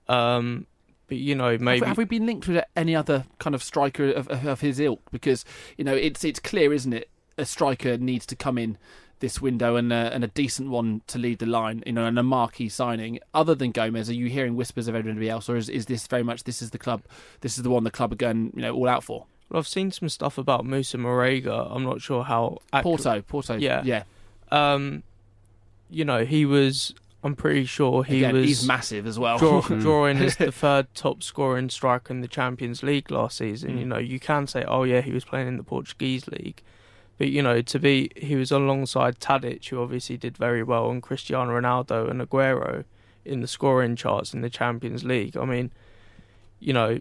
Um, but you know, Have we- maybe Have, we been linked with any other kind of striker of, of, of his ilk? Because you know, it's it's clear, isn't it? A striker needs to come in this window and a, and a decent one to lead the line. You know, and a marquee signing. Other than Gomez, are you hearing whispers of anybody else, or is, is this very much this is the club? This is the one the club are going you know all out for. Well, I've seen some stuff about Moussa Marega. I'm not sure how accurate- Porto, Porto, Yeah, yeah. Um, you know, he was. I'm pretty sure he Again, was. he's massive as well. Draw, drawing as the third top scoring striker in the Champions League last season. Mm. You know, you can say, oh yeah, he was playing in the Portuguese league, but you know, to be he was alongside Tadic, who obviously did very well, and Cristiano Ronaldo and Aguero in the scoring charts in the Champions League. I mean, you know,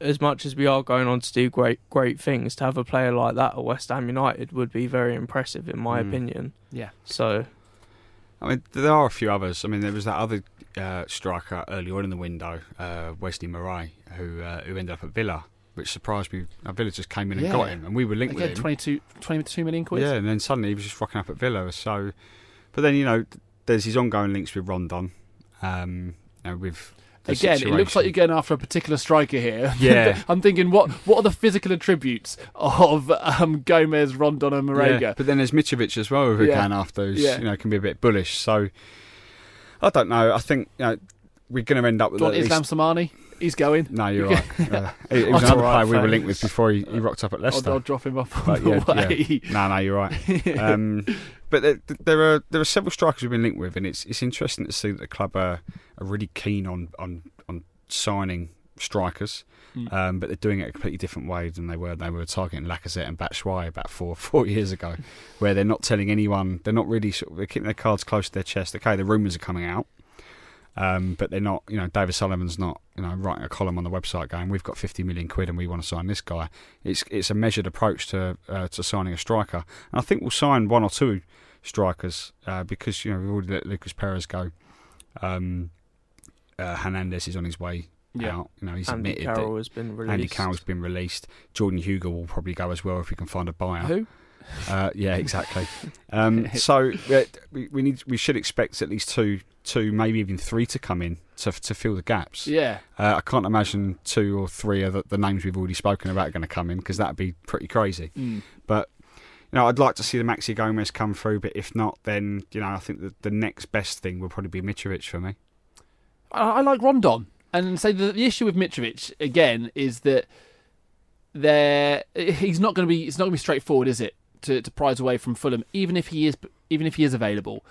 as much as we are going on to do great great things, to have a player like that at West Ham United would be very impressive, in my Mm. opinion. Yeah. So I mean, there are a few others. I mean, there was that other uh, striker early on in the window, uh, Wesley Moraes, who uh, who ended up at Villa, which surprised me. Uh, Villa just came in and Yeah. got him, and we were linked Again, with him. 22, 22 million quid. Yeah, and then suddenly he was just rocking up at Villa. So, but then you know, there's his ongoing links with Rondon. Um, you know, with Again, it looks like you're situation. going after a particular striker here. Yeah. I'm thinking, what what are the physical attributes of um, Gomez, Rondon, and Marega? Yeah, but then there's Mitrovic as well, who Yeah. can after, who's, Yeah. you know, can be a bit bullish. So, I don't know. I think you know, we're going to end up with Do you want Islam least- Samani? He's going. No, you're right. Uh, he, he was another right, player we were linked with before he, he rocked up at Leicester. I'll, I'll drop him off on But the yeah, way. yeah. No, no, you're right. Um, but there, there are there are several strikers we've been linked with, and it's it's interesting to see that the club are, are really keen on on on signing strikers. Mm. Um, but they're doing it a completely different way than they were. They were targeting Lacazette and Batshuayi about four four years ago, where they're not telling anyone. They're not really sort of, they're keeping their cards close to their chest. Okay, the rumours are coming out, um, but they're not. You know, David Sullivan's not. You know, writing a column on the website going, "We've got 50 million quid and we want to sign this guy." It's it's a measured approach to uh, to signing a striker, and I think we'll sign one or two strikers uh, because you know we've already let Lucas Perez go. Um, uh, Hernandez is on his way Yeah. out. You know, he's Andy admitted Carroll that has been released. Andy Carroll's been released. Jordan Hugill will probably go as well if we can find a buyer. Who? Uh, yeah, exactly. Um, so uh, we, we need we should expect at least two, two, maybe even three to come in to to fill the gaps. Yeah. Uh, I can't imagine two or three of the, the names we've already spoken about are going to come in because that'd be pretty crazy. Mm. But you know, I'd like to see the Maxi Gomez come through, but if not, then you know, I think that the next best thing will probably be Mitrovic for me. I, I like Rondon, and so the, the issue with Mitrovic again is that there he's not going to be it's not going to be straightforward, is it? To, to prize away from Fulham, even if he is even if he is available,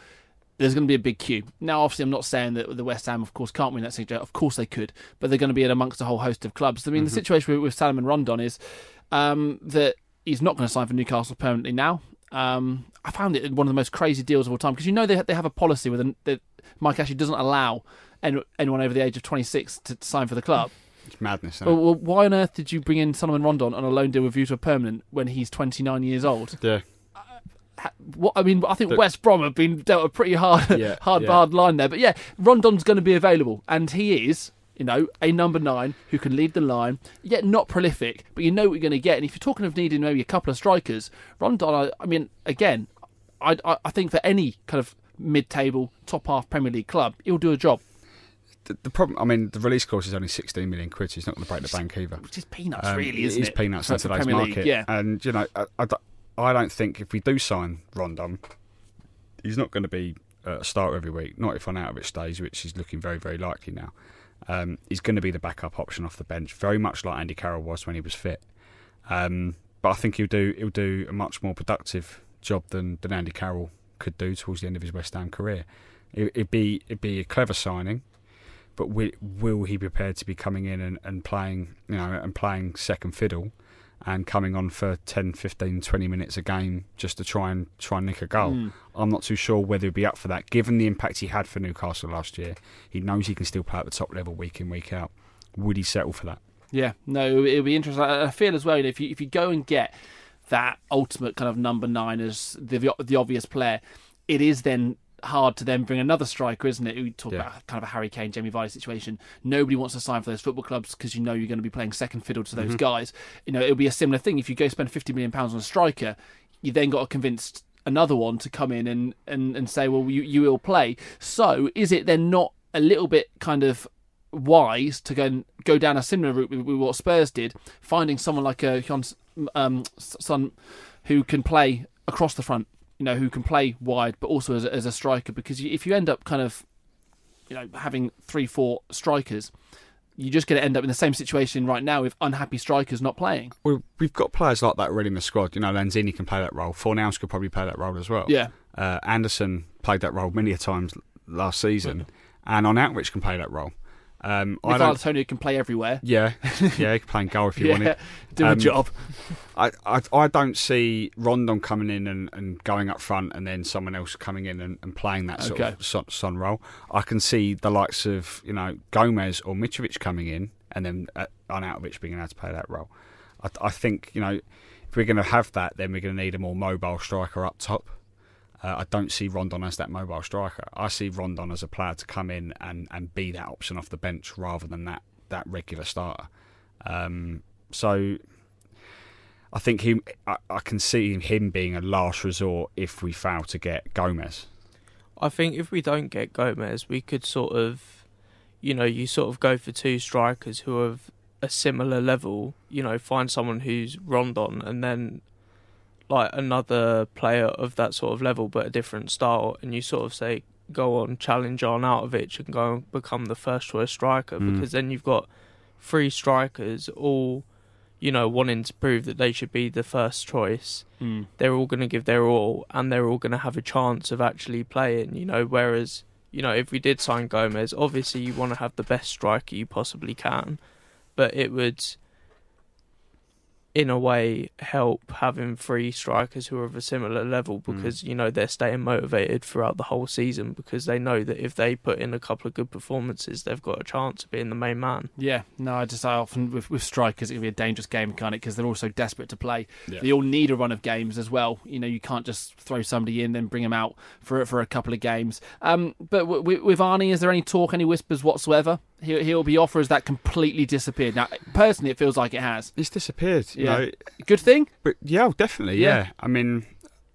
there's going to be a big queue. Now, obviously, I'm not saying that the West Ham, of course, can't win that signature. Of course, they could, but they're going to be in amongst a whole host of clubs. I mean, the Mhm. situation with, with Salomon Rondon is um, that he's not going to sign for Newcastle permanently now. Um, I found it one of the most crazy deals of all time because you know they they have a policy with that Mike Ashley doesn't allow any, anyone over the age of 26 to sign for the club. It's madness. Well, well, why on earth did you bring in Salomon Rondon on a loan deal with you to a permanent when he's 29 years old? yeah. Ha- What I mean, I think But- West Brom have been dealt a pretty hard, Yeah, hard, yeah. hard line there. But yeah, Rondon's going to be available, and he is, you know, a number nine who can lead the line, yet not prolific. But you know what you're going to get. And if you're talking of needing maybe a couple of strikers, Rondon, I, I mean, again, I, I, I think for any kind of mid-table, top half Premier League club, he'll do a job. The, the problem, I mean, the release clause is only 16 million quid. So he's not going to break the bank either. Which is peanuts, Um, really, it isn't is it? peanuts For- in today's Premier League, yeah. And you know, I, I, don't- I don't think if we do sign Rondon, he's not going to be a starter every week. Not if Arnautovic stays, which is looking very, very likely now. Um, he's going to be the backup option off the bench, very much like Andy Carroll was when he was fit. Um, but I think he'll do he'll do a much more productive job than, than Andy Carroll could do towards the end of his West Ham career. It, it'd be it'd be a clever signing, but will, will he be prepared to be coming in and, and playing you know and playing second fiddle and coming on for 10 15 20 minutes a game just to try and try and nick a goal Mm. i'm not too sure whether he'd be up for that given the impact he had for newcastle last year he knows he can still play at the top level week in week out would he settle for that Yeah, no, it'll be interesting. I I feel as well if you if you go and get that ultimate kind of number nine as the the obvious player, it is then hard to then bring another striker, isn't it? We talk Yeah. about kind of a Harry Kane, Jamie Vardy situation. Nobody wants to sign for those football clubs because you know you're going to be playing second fiddle to those Mhm. guys. You know, it'll be a similar thing if you go spend fifty million pounds on a striker. You then got to convince another one to come in and and and say, well, you you will play. So is it then not a little bit kind of wise to go and go down a similar route with, with what Spurs did, finding someone like a um, Son who can play across the front, you know, who can play wide, but also as a, as a striker. Because if you end up kind of, you know, having three, four strikers, you're just going to end up in the same situation right now with unhappy strikers not playing. we we've got players like that already in the squad. You know, Lanzini can play that role. Fornals could probably play that role as well. Yeah. Uh, Anderson played that role many a times last season, and Arnautovic can play that role. Um, I Michael don't. Antonio can play everywhere. Yeah, yeah, he can play in goal if you Yeah, wanted. do a job. I, I, I don't see Rondon coming in and, and going up front and then someone else coming in and, and playing that sort Okay. of son, son role. I can see the likes of you know Gomez or Mitrovic coming in and then uh, Arnautovic being able to play that role. I, I think you know if we're going to have that, then we're going to need a more mobile striker up top. Uh, I don't see Rondon as that mobile striker. I see Rondon as a player to come in and, and be that option off the bench rather than that that regular starter. Um, so I think he, I, I can see him being a last resort if we fail to get Gomez. I think if we don't get Gomez, we could sort of, you know, you sort of go for two strikers who have a similar level. You know, find someone who's Rondon, and then like another player of that sort of level but a different style, and you sort of say go on challenge on Arnautovic and go and become the first choice striker Mm. because then you've got three strikers all, you know, wanting to prove that they should be the first choice Mm. they're all going to give their all and they're all going to have a chance of actually playing, you know. Whereas, you know, if we did sign Gomez, obviously you want to have the best striker you possibly can, but it would, in a way, help having three strikers who are of a similar level because, you know, they're staying motivated throughout the whole season because they know that if they put in a couple of good performances, they've got a chance of being the main man. Yeah, no, I just I often with, with strikers it can be a dangerous game, can't it? Because they're all so desperate to play. Yeah. They all need a run of games as well. You know, you can't just throw somebody in then bring them out for for a couple of games. Um, but w- w- with Arnie, is there any talk, any whispers whatsoever? He'll, he'll be off, or has that completely disappeared? Now, personally, it feels like it has. It's disappeared. You Yeah. know, Good thing. But yeah, oh, definitely. Yeah. Yeah. I mean,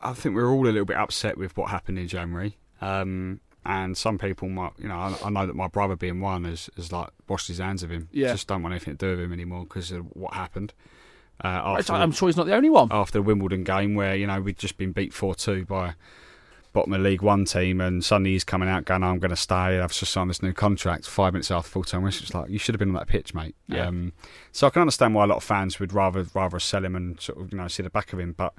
I think we're all a little bit upset with what happened in January. Um, and some people might, you know, I, I know that my brother being one has, has like washed his hands of him. Yeah. Just don't want anything to do with him anymore because of what happened. Uh, after, I'm sure he's not the only one. after the Wimbledon game where you know we'd just been beat four two by bottom of League One team, and suddenly he's coming out going, "I'm going to stay. I've just signed this new contract." Five minutes after full time it's like you should have been on that pitch, mate. Yeah. Um, so I can understand why a lot of fans would rather rather sell him and sort of you know see the back of him, but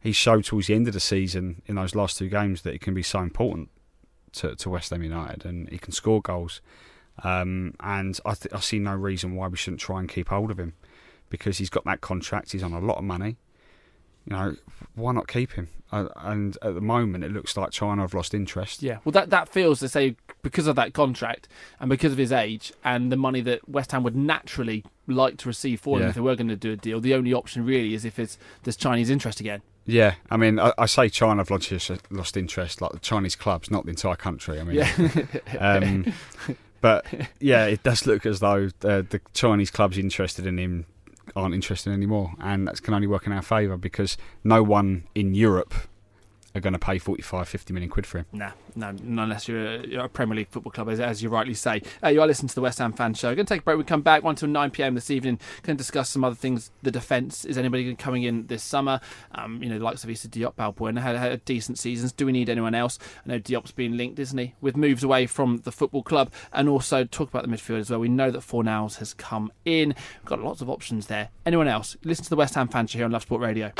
he showed towards the end of the season in those last two games that he can be so important to, to West Ham United, and he can score goals. Um, and I, th- I see no reason why we shouldn't try and keep hold of him because he's got that contract. He's on a lot of money. You know, why not keep him? Uh, and at the moment, it looks like China have lost interest. Yeah, well, that that feels to say because of that contract and because of his age and the money that West Ham would naturally like to receive for him Yeah. if they were going to do a deal. The only option really is if it's there's Chinese interest again. Yeah, I mean, I, I say China have lost, lost interest, like the Chinese clubs, not the entire country. I mean, Yeah. um, but yeah, it does look as though the, the Chinese clubs interested in him aren't interested anymore, and that can only work in our favour because no one in Europe are going to pay 45, 50 million quid for him. Nah, no, not unless you're a, you're a Premier League football club, as, as you rightly say. Uh, you are listening to the West Ham Fan Show. We're Going to take a break. We come back 1 till 9 pm this evening. Going to discuss some other things. The defence. Is anybody coming in this summer? Um, you know, the likes of Issa Diop, Balbuena had, had decent seasons. Do we need anyone else? I know Diop's been linked, isn't he, with moves away from the football club. And also talk about the midfield as well. We know that Fornals has come in. We've got lots of options there. Anyone else? Listen to the West Ham Fan Show here on Love Sport Radio.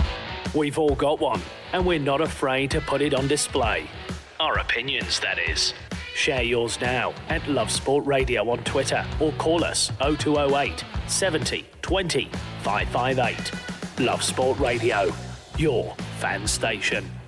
We've all got one, and we're not afraid to put it on display. Our opinions, that is. Share yours now at Love Sport Radio on Twitter or call us 0208 70 20 558. Love Sport Radio, your fan station.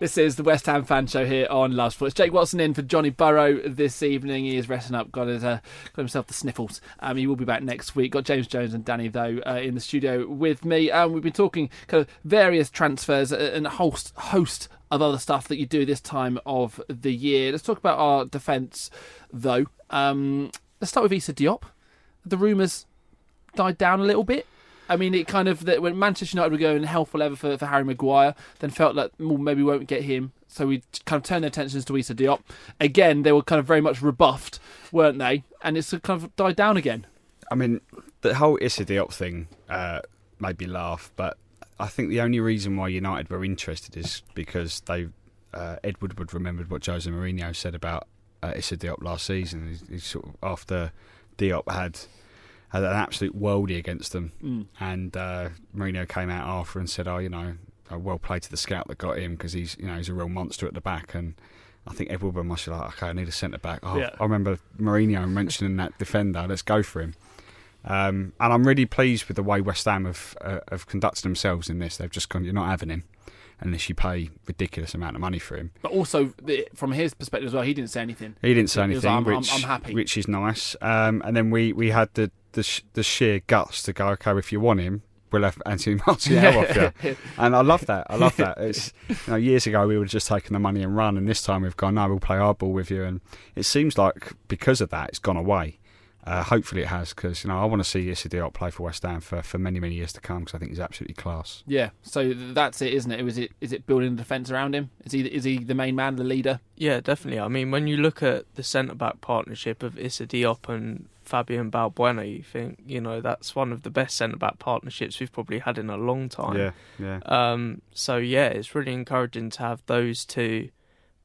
This is the West Ham fan show here on Love Sports. Jake Watson in for Johnny Burrow this evening. He is resting up, got, his, uh, got himself the sniffles. Um, he will be back next week. Got James Jones and Danny, though, uh, in the studio with me. Um, we've been talking kind of various transfers and a host, host of other stuff that you do this time of the year. Let's talk about our defence, though. Um, let's start with Issa Diop. The rumours died down a little bit. I mean, it kind of that when Manchester United were going hell for leather for, for Harry Maguire, then felt like well, maybe we won't get him. So we kind of turned their attentions to Issa Diop. Again, they were kind of very much rebuffed, weren't they? And it's kind of died down again. I mean, the whole Issa Diop thing uh, made me laugh, but I think the only reason why United were interested is because they uh, Ed Woodward remembered what Jose Mourinho said about uh, Issa Diop last season. He, he sort of, after Diop had had an absolute worldie against them. Mm. And uh, Mourinho came out after and said, "Oh, you know, well played to the scout that got him because he's, you know, he's a real monster at the back." And I think Woodward must be like, "Okay, I need a centre back." Oh, Yeah. I remember Mourinho mentioning that defender. Let's go for him. Um, and I'm really pleased with the way West Ham have uh, have conducted themselves in this. They've just gone, "You're not having him." Unless you pay ridiculous amount of money for him, But also, from his perspective as well, he didn't say anything. he didn't say was anything, I'm- which I'm- I'm happy. which is nice. Um, and then we, we had the, the sh- the sheer guts to go. Okay, if you want him, we'll have Anthony Martial off you. And I love that. I love that. It's you know, years ago we would have just taken the money and run, and this time we've gone. No, we'll play our ball with you. And it seems like because of that, it's gone away. Uh, hopefully it has, because you know I want to see Issa Diop play for West Ham for, for many many years to come, because I think he's absolutely class. Yeah, so that's it, isn't it? Is it is it building the defence around him? Is he is he the main man, the leader? Yeah, definitely. I mean, when you look at the centre back partnership of Issa Diop and Fabian Balbuena, you think, you know, that's one of the best centre back partnerships we've probably had in a long time. Yeah, yeah. Um, so yeah, it's really encouraging to have those two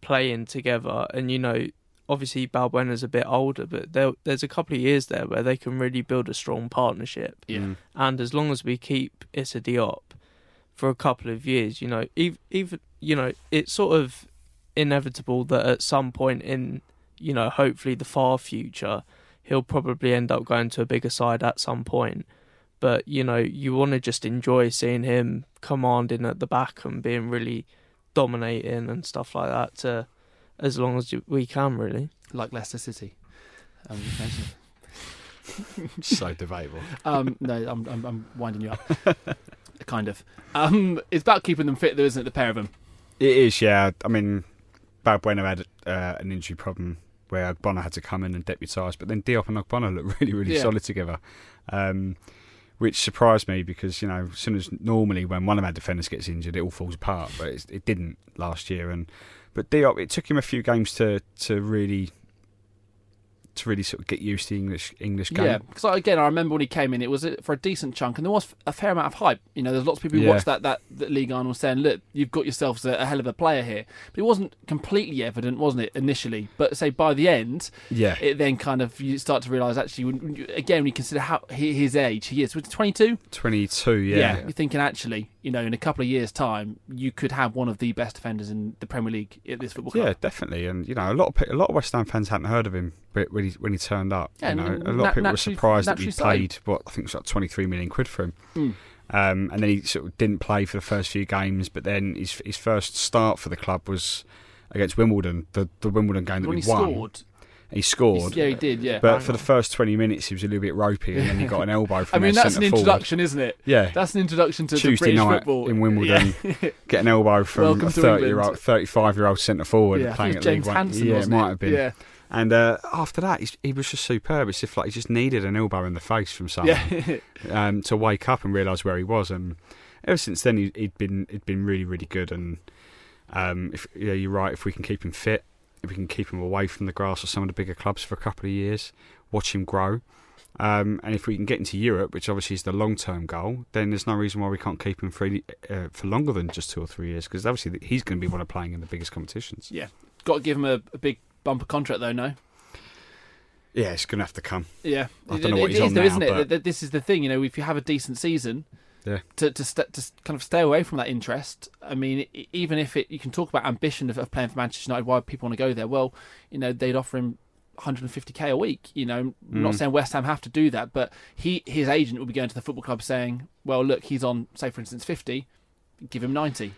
playing together. And you know, obviously Balbuena's a bit older, but there, there's a couple of years there where they can really build a strong partnership. Yeah. Mm. And as long as we keep Issa Diop for a couple of years, you know, even, even you know, it's sort of inevitable that at some point in, you know, hopefully the far future, he'll probably end up going to a bigger side at some point. But you know, you want to just enjoy seeing him commanding at the back and being really dominating and stuff like that. To as long as we can, really. Like Leicester City. Um, so debatable. um, no, I'm, I'm I'm winding you up. kind of. Um, it's about keeping them fit, though, isn't it? The pair of them. It is, yeah. I mean, Balbuena had uh, an injury problem where Ogbonna had to come in and deputise, but then Diop and Ogbonna looked really, really Yeah. solid together, um, which surprised me because you know, as soon as normally when one of our defenders gets injured, it all falls apart, but it's, it didn't last year. And but Diop, it took him a few games to to really to really sort of get used to the English English game. Yeah, because again, I remember when he came in, it was for a decent chunk, and there was a fair amount of hype. You know, there's lots of people who Yeah. watched that that, that league on and saying, "Look, you've got yourselves a, a hell of a player here." But it wasn't completely evident, wasn't it, initially? But say by the end, Yeah. it then kind of you start to realise actually, when, again, when you consider how his age, he is was 22. 22, yeah. you're thinking actually, you know, in a couple of years' time, you could have one of the best defenders in the Premier League at this football club. Yeah, definitely, and you know, a lot of a lot of West Ham fans hadn't heard of him but when he when he turned up. Yeah, you know, a lot of people were surprised that he so. played what I think it was like twenty three million quid for him. Mm. Um, and then he sort of didn't play for the first few games, but then his his first start for the club was against Wimbledon, the the Wimbledon game that when we he won. scored, He scored. yeah, he did. Yeah, But for the first 20 minutes, he was a little bit ropey, and then he got an elbow from. I mean, that's an centre forward. introduction, isn't it? Yeah. That's an introduction to, to Tuesday British night football in Wimbledon, Yeah. get an elbow from Welcome a thirty-year-old, 35 year old centre forward Yeah, I think playing it at James League One. Hanson, yeah, wasn't it it? might have been. Yeah. And uh, after that, he's, he was just superb. It's if like he just needed an elbow in the face from someone Yeah. um, to wake up and realise where he was. And ever since then he, he'd been he'd been really really good. And um, if yeah, you're right. If we can keep him fit, if we can keep him away from the grass of some of the bigger clubs for a couple of years, watch him grow. Um, and if we can get into Europe, which obviously is the long term goal, then there's no reason why we can't keep him for, uh, for longer than just two or three years because obviously he's going to be one of playing in the biggest competitions. Yeah, got to give him a, a big bumper contract though. No. Yeah, it's going to have to come. Yeah, I don't know what it he's is on though, now, isn't it? but- This is the thing, you know. If you have a decent season, Yeah. to to, st- to kind of stay away from that interest. I mean, even if it, you can talk about ambition of, of playing for Manchester United, why people want to go there? Well, you know, they'd offer him 150k a week. You know, I'm not Mm. saying West Ham have to do that, but he his agent will be going to the football club saying, well, look, he's on, say for instance, 50, give him 90.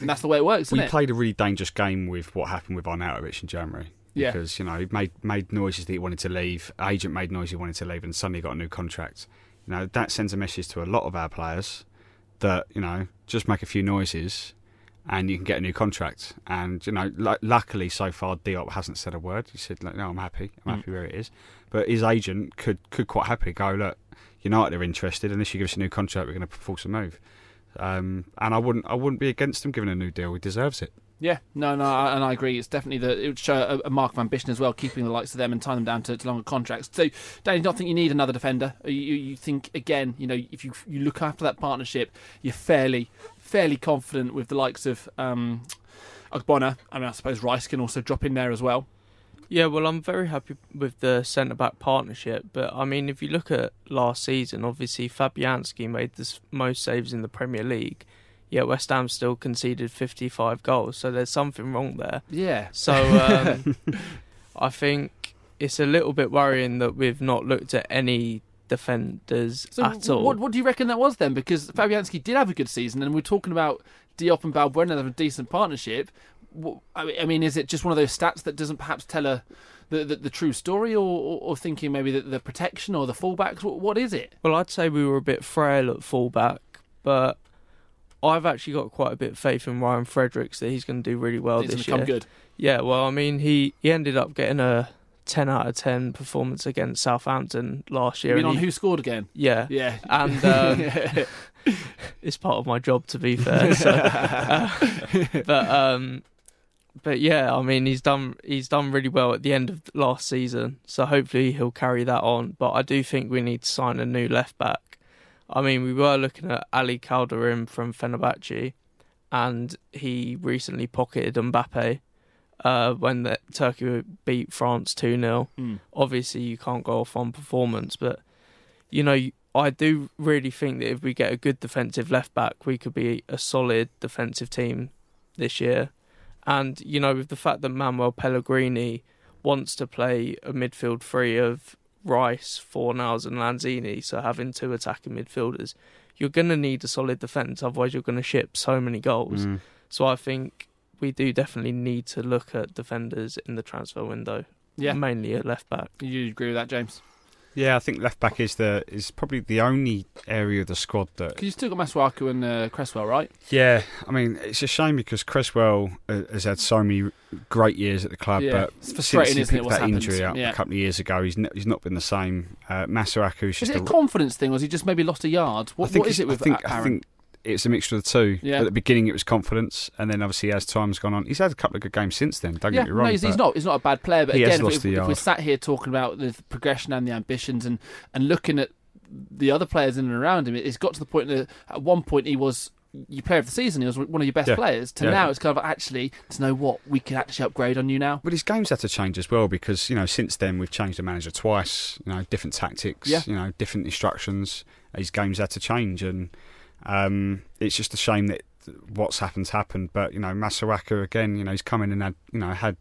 and that's the way it works, isn't we it? played a really dangerous game with what happened with Arnautovic in January. Yeah. Because, you know, he made, made noises that he wanted to leave. Agent made noises he wanted to leave and suddenly got a new contract. You know, that sends a message to a lot of our players that, you know, just make a few noises and you can get a new contract. And, you know, lu luckily so far Diop hasn't said a word. He said, like, no, I'm happy. I'm Mm. happy where it is. But his agent could, could quite happily go, look, United are interested. Unless you give us a new contract, we're going to force a move. Um, and I wouldn't, I wouldn't be against him giving a new deal. He deserves it. Yeah, no, no, and I agree. It's definitely the it would show a, mark of ambition as well, keeping the likes of them and tying them down to, to longer contracts. So, Danny, do not think you need another defender? You, you you think again, you know, if you you look after that partnership, you're fairly fairly confident with the likes of um, Ogbonna. I mean, I suppose Rice can also drop in there as well. Yeah, well, I'm very happy with the centre back partnership, but I mean, if you look at last season, obviously Fabianski made the most saves in the Premier League, yet West Ham still conceded 55 goals, so there's something wrong there. Yeah. So um, I think it's a little bit worrying that we've not looked at any defenders So, at all. what what do you reckon that was then? Because Fabianski did have a good season, and we're talking about Diop and Balbuena have a decent partnership. I mean- I mean, is it just one of those stats that doesn't perhaps tell a the, the, the true story, or, or, or thinking maybe the, the protection or the fullbacks? What, what is it? Well, I'd say we were a bit frail at fullback, but I've actually got quite a bit of faith in Ryan Fredericks that he's going to do really well He's this year. come good. Yeah, well, I mean, he, he ended up getting a 10 out of 10 performance against Southampton last year. You mean on he- who scored again? Yeah. Yeah. And um, it's part of my job, to be fair. So, uh, but um, but yeah, I mean, he's done he's done really well at the end of last season. So hopefully he'll carry that on. But I do think we need to sign a new left back. I mean, we were looking at Ali Kaldirim from Fenerbahce, and he recently pocketed Mbappe uh, when the Turkey beat France 2 0. Mm. Obviously, you can't go off on performance, but you know, I do really think that if we get a good defensive left back, we could be a solid defensive team this year. And you know, with the fact that Manuel Pellegrini wants to play a midfield three of Rice, Fornals, and Lanzini, so having two attacking midfielders, you're going to need a solid defence. Otherwise, you're going to ship so many goals. Mm. So I think we do definitely need to look at defenders in the transfer window. Yeah. mainly at left back. You agree with that, James? Yeah, I think left back is the is probably the only area of the squad that. Because you still got Masuaku and uh, Cresswell, right? Yeah, I mean it's a shame because Cresswell uh, has had so many great years at the club, Yeah, but it's since he picked that happened? injury up Yeah. a couple of years ago, he's n- he's not been the same. Uh, Masuaku is Is it a confidence thing, or has he just maybe lost a yard? What, what is it with I think, Aaron? I think it's a mixture of the two. Yeah. At the beginning, it was confidence, and then obviously as time's gone on, he's had a couple of good games since then. Don't yeah, get me wrong. no, he's, he's not. He's not a bad player. But He has again, if, the if we're sat here talking about the progression and the ambitions, and and looking at the other players in and around him, it's got to the point that at one point he was your player of the season. He was one of your best Yeah. players. To Yeah. now, it's kind of actually to know what we can actually upgrade on you now. But his game's had to change as well because you know since then we've changed the manager twice. You know, different tactics. Yeah. You know, different instructions. His game's had to change, and um, it's just a shame that what's happened's happened. But you know, Masuaku again. You know, he's come in and had you know had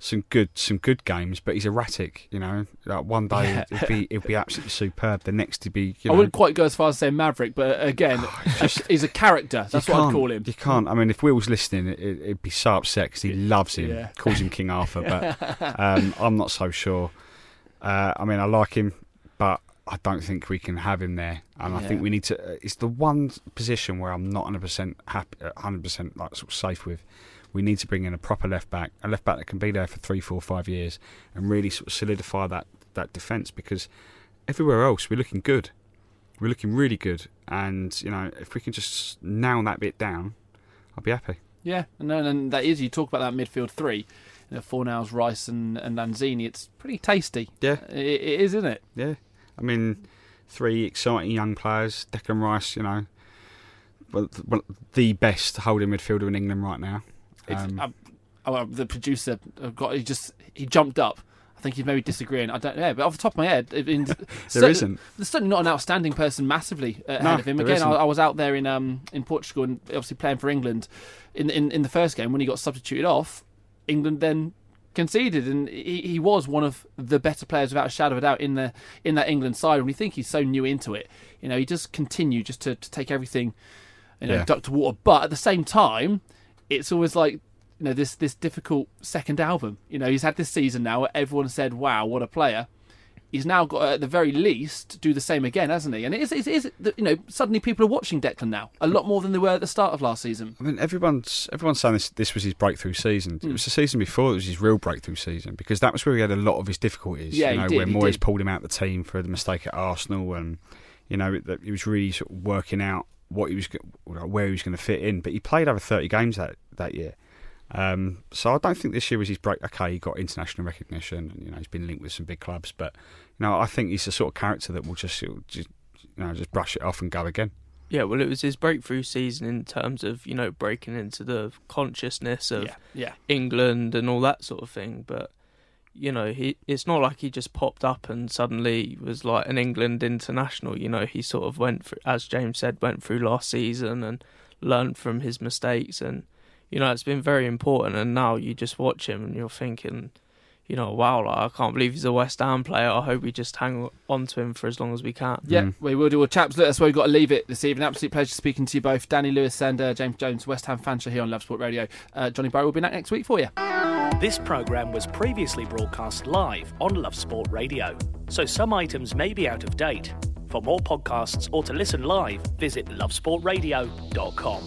some good some good games, but he's erratic. You know, like one day Yeah. it'd be it'd be absolutely superb. The next to be I you know. wouldn't quite go as far as saying Maverick, but again, he's a character. That's what I'd call him. You can't. I mean, if Will's listening, it, it'd be so upset because he loves him, Yeah. calls him King Arthur. But um, I'm not so sure. Uh, I mean, I like him, but I don't think we can have him there. And I think we need to. uh, It's the one position where I'm not 100 percent happy, 100 percent like sort of safe with. We need to bring in a proper left back, a left back that can be there for three, four, five years, and really sort of solidify that that defence because everywhere else we're looking good. We're looking really good, and you know, if we can just nail that bit down, I'll be happy. Yeah, and then and that is you talk about that midfield three, you know, Fornals, Rice, and, and Lanzini. It's pretty tasty. Yeah, it, it is, isn't it? Yeah, I mean, three exciting young players. Declan Rice, you know, well, the best holding midfielder in England right now. Um, um, oh, the producer got he just he jumped up. I think he's maybe disagreeing. I don't know, but off the top of my head, there so, isn't. There's certainly not an outstanding person massively ahead no, of him. Again, I, I, was out there in um in Portugal and obviously playing for England in in in the first game when he got substituted off. England then conceded, and he, he was one of the better players without a shadow of a doubt in the in that England side. And we think he's so new into it, you know, he just continued just to, to take everything, you know, Yeah. duck to water. But at the same time, it's always like you know this this difficult second album. You know, he's had this season now where everyone said, "Wow, what a player." He's now got at the very least do the same again, hasn't he? And it is, it is you know suddenly people are watching Declan now a lot more than they were at the start of last season. I mean, everyone's everyone's saying this this was his breakthrough season. Hmm. It was the season before it was his real breakthrough season because that was where he had a lot of his difficulties. Yeah, you know, did, where he Moyes did. pulled him out of the team for the mistake at Arsenal, and you know that he was really sort of working out what he was where he was going to fit in. But he played over thirty games that that year. Um, so I don't think this year was his break. Okay, he got international recognition, and you know he's been linked with some big clubs. But you know, I think he's the sort of character that will just, just you know just brush it off and go again. Yeah, well, it was his breakthrough season in terms of you know breaking into the consciousness of Yeah, yeah. England and all that sort of thing. But you know, he it's not like he just popped up and suddenly was like an England international. You know, he sort of went through, as James said, went through last season and learned from his mistakes, and you know, it's been very important. And now you just watch him and you're thinking. You know, wow! Like, I can't believe he's a West Ham player. I hope we just hang on to him for as long as we can. Yeah, we will do. Well, chaps, look, that's where we've got to leave it this evening. Absolute pleasure speaking to you both. Danny Lewis and uh, James Jones, West Ham fan here on Love Sport Radio. Uh, Johnny Barrow will be back next week for you. This programme was previously broadcast live on Love Sport Radio, so some items may be out of date. For more podcasts or to listen live, visit lovesportradio.com.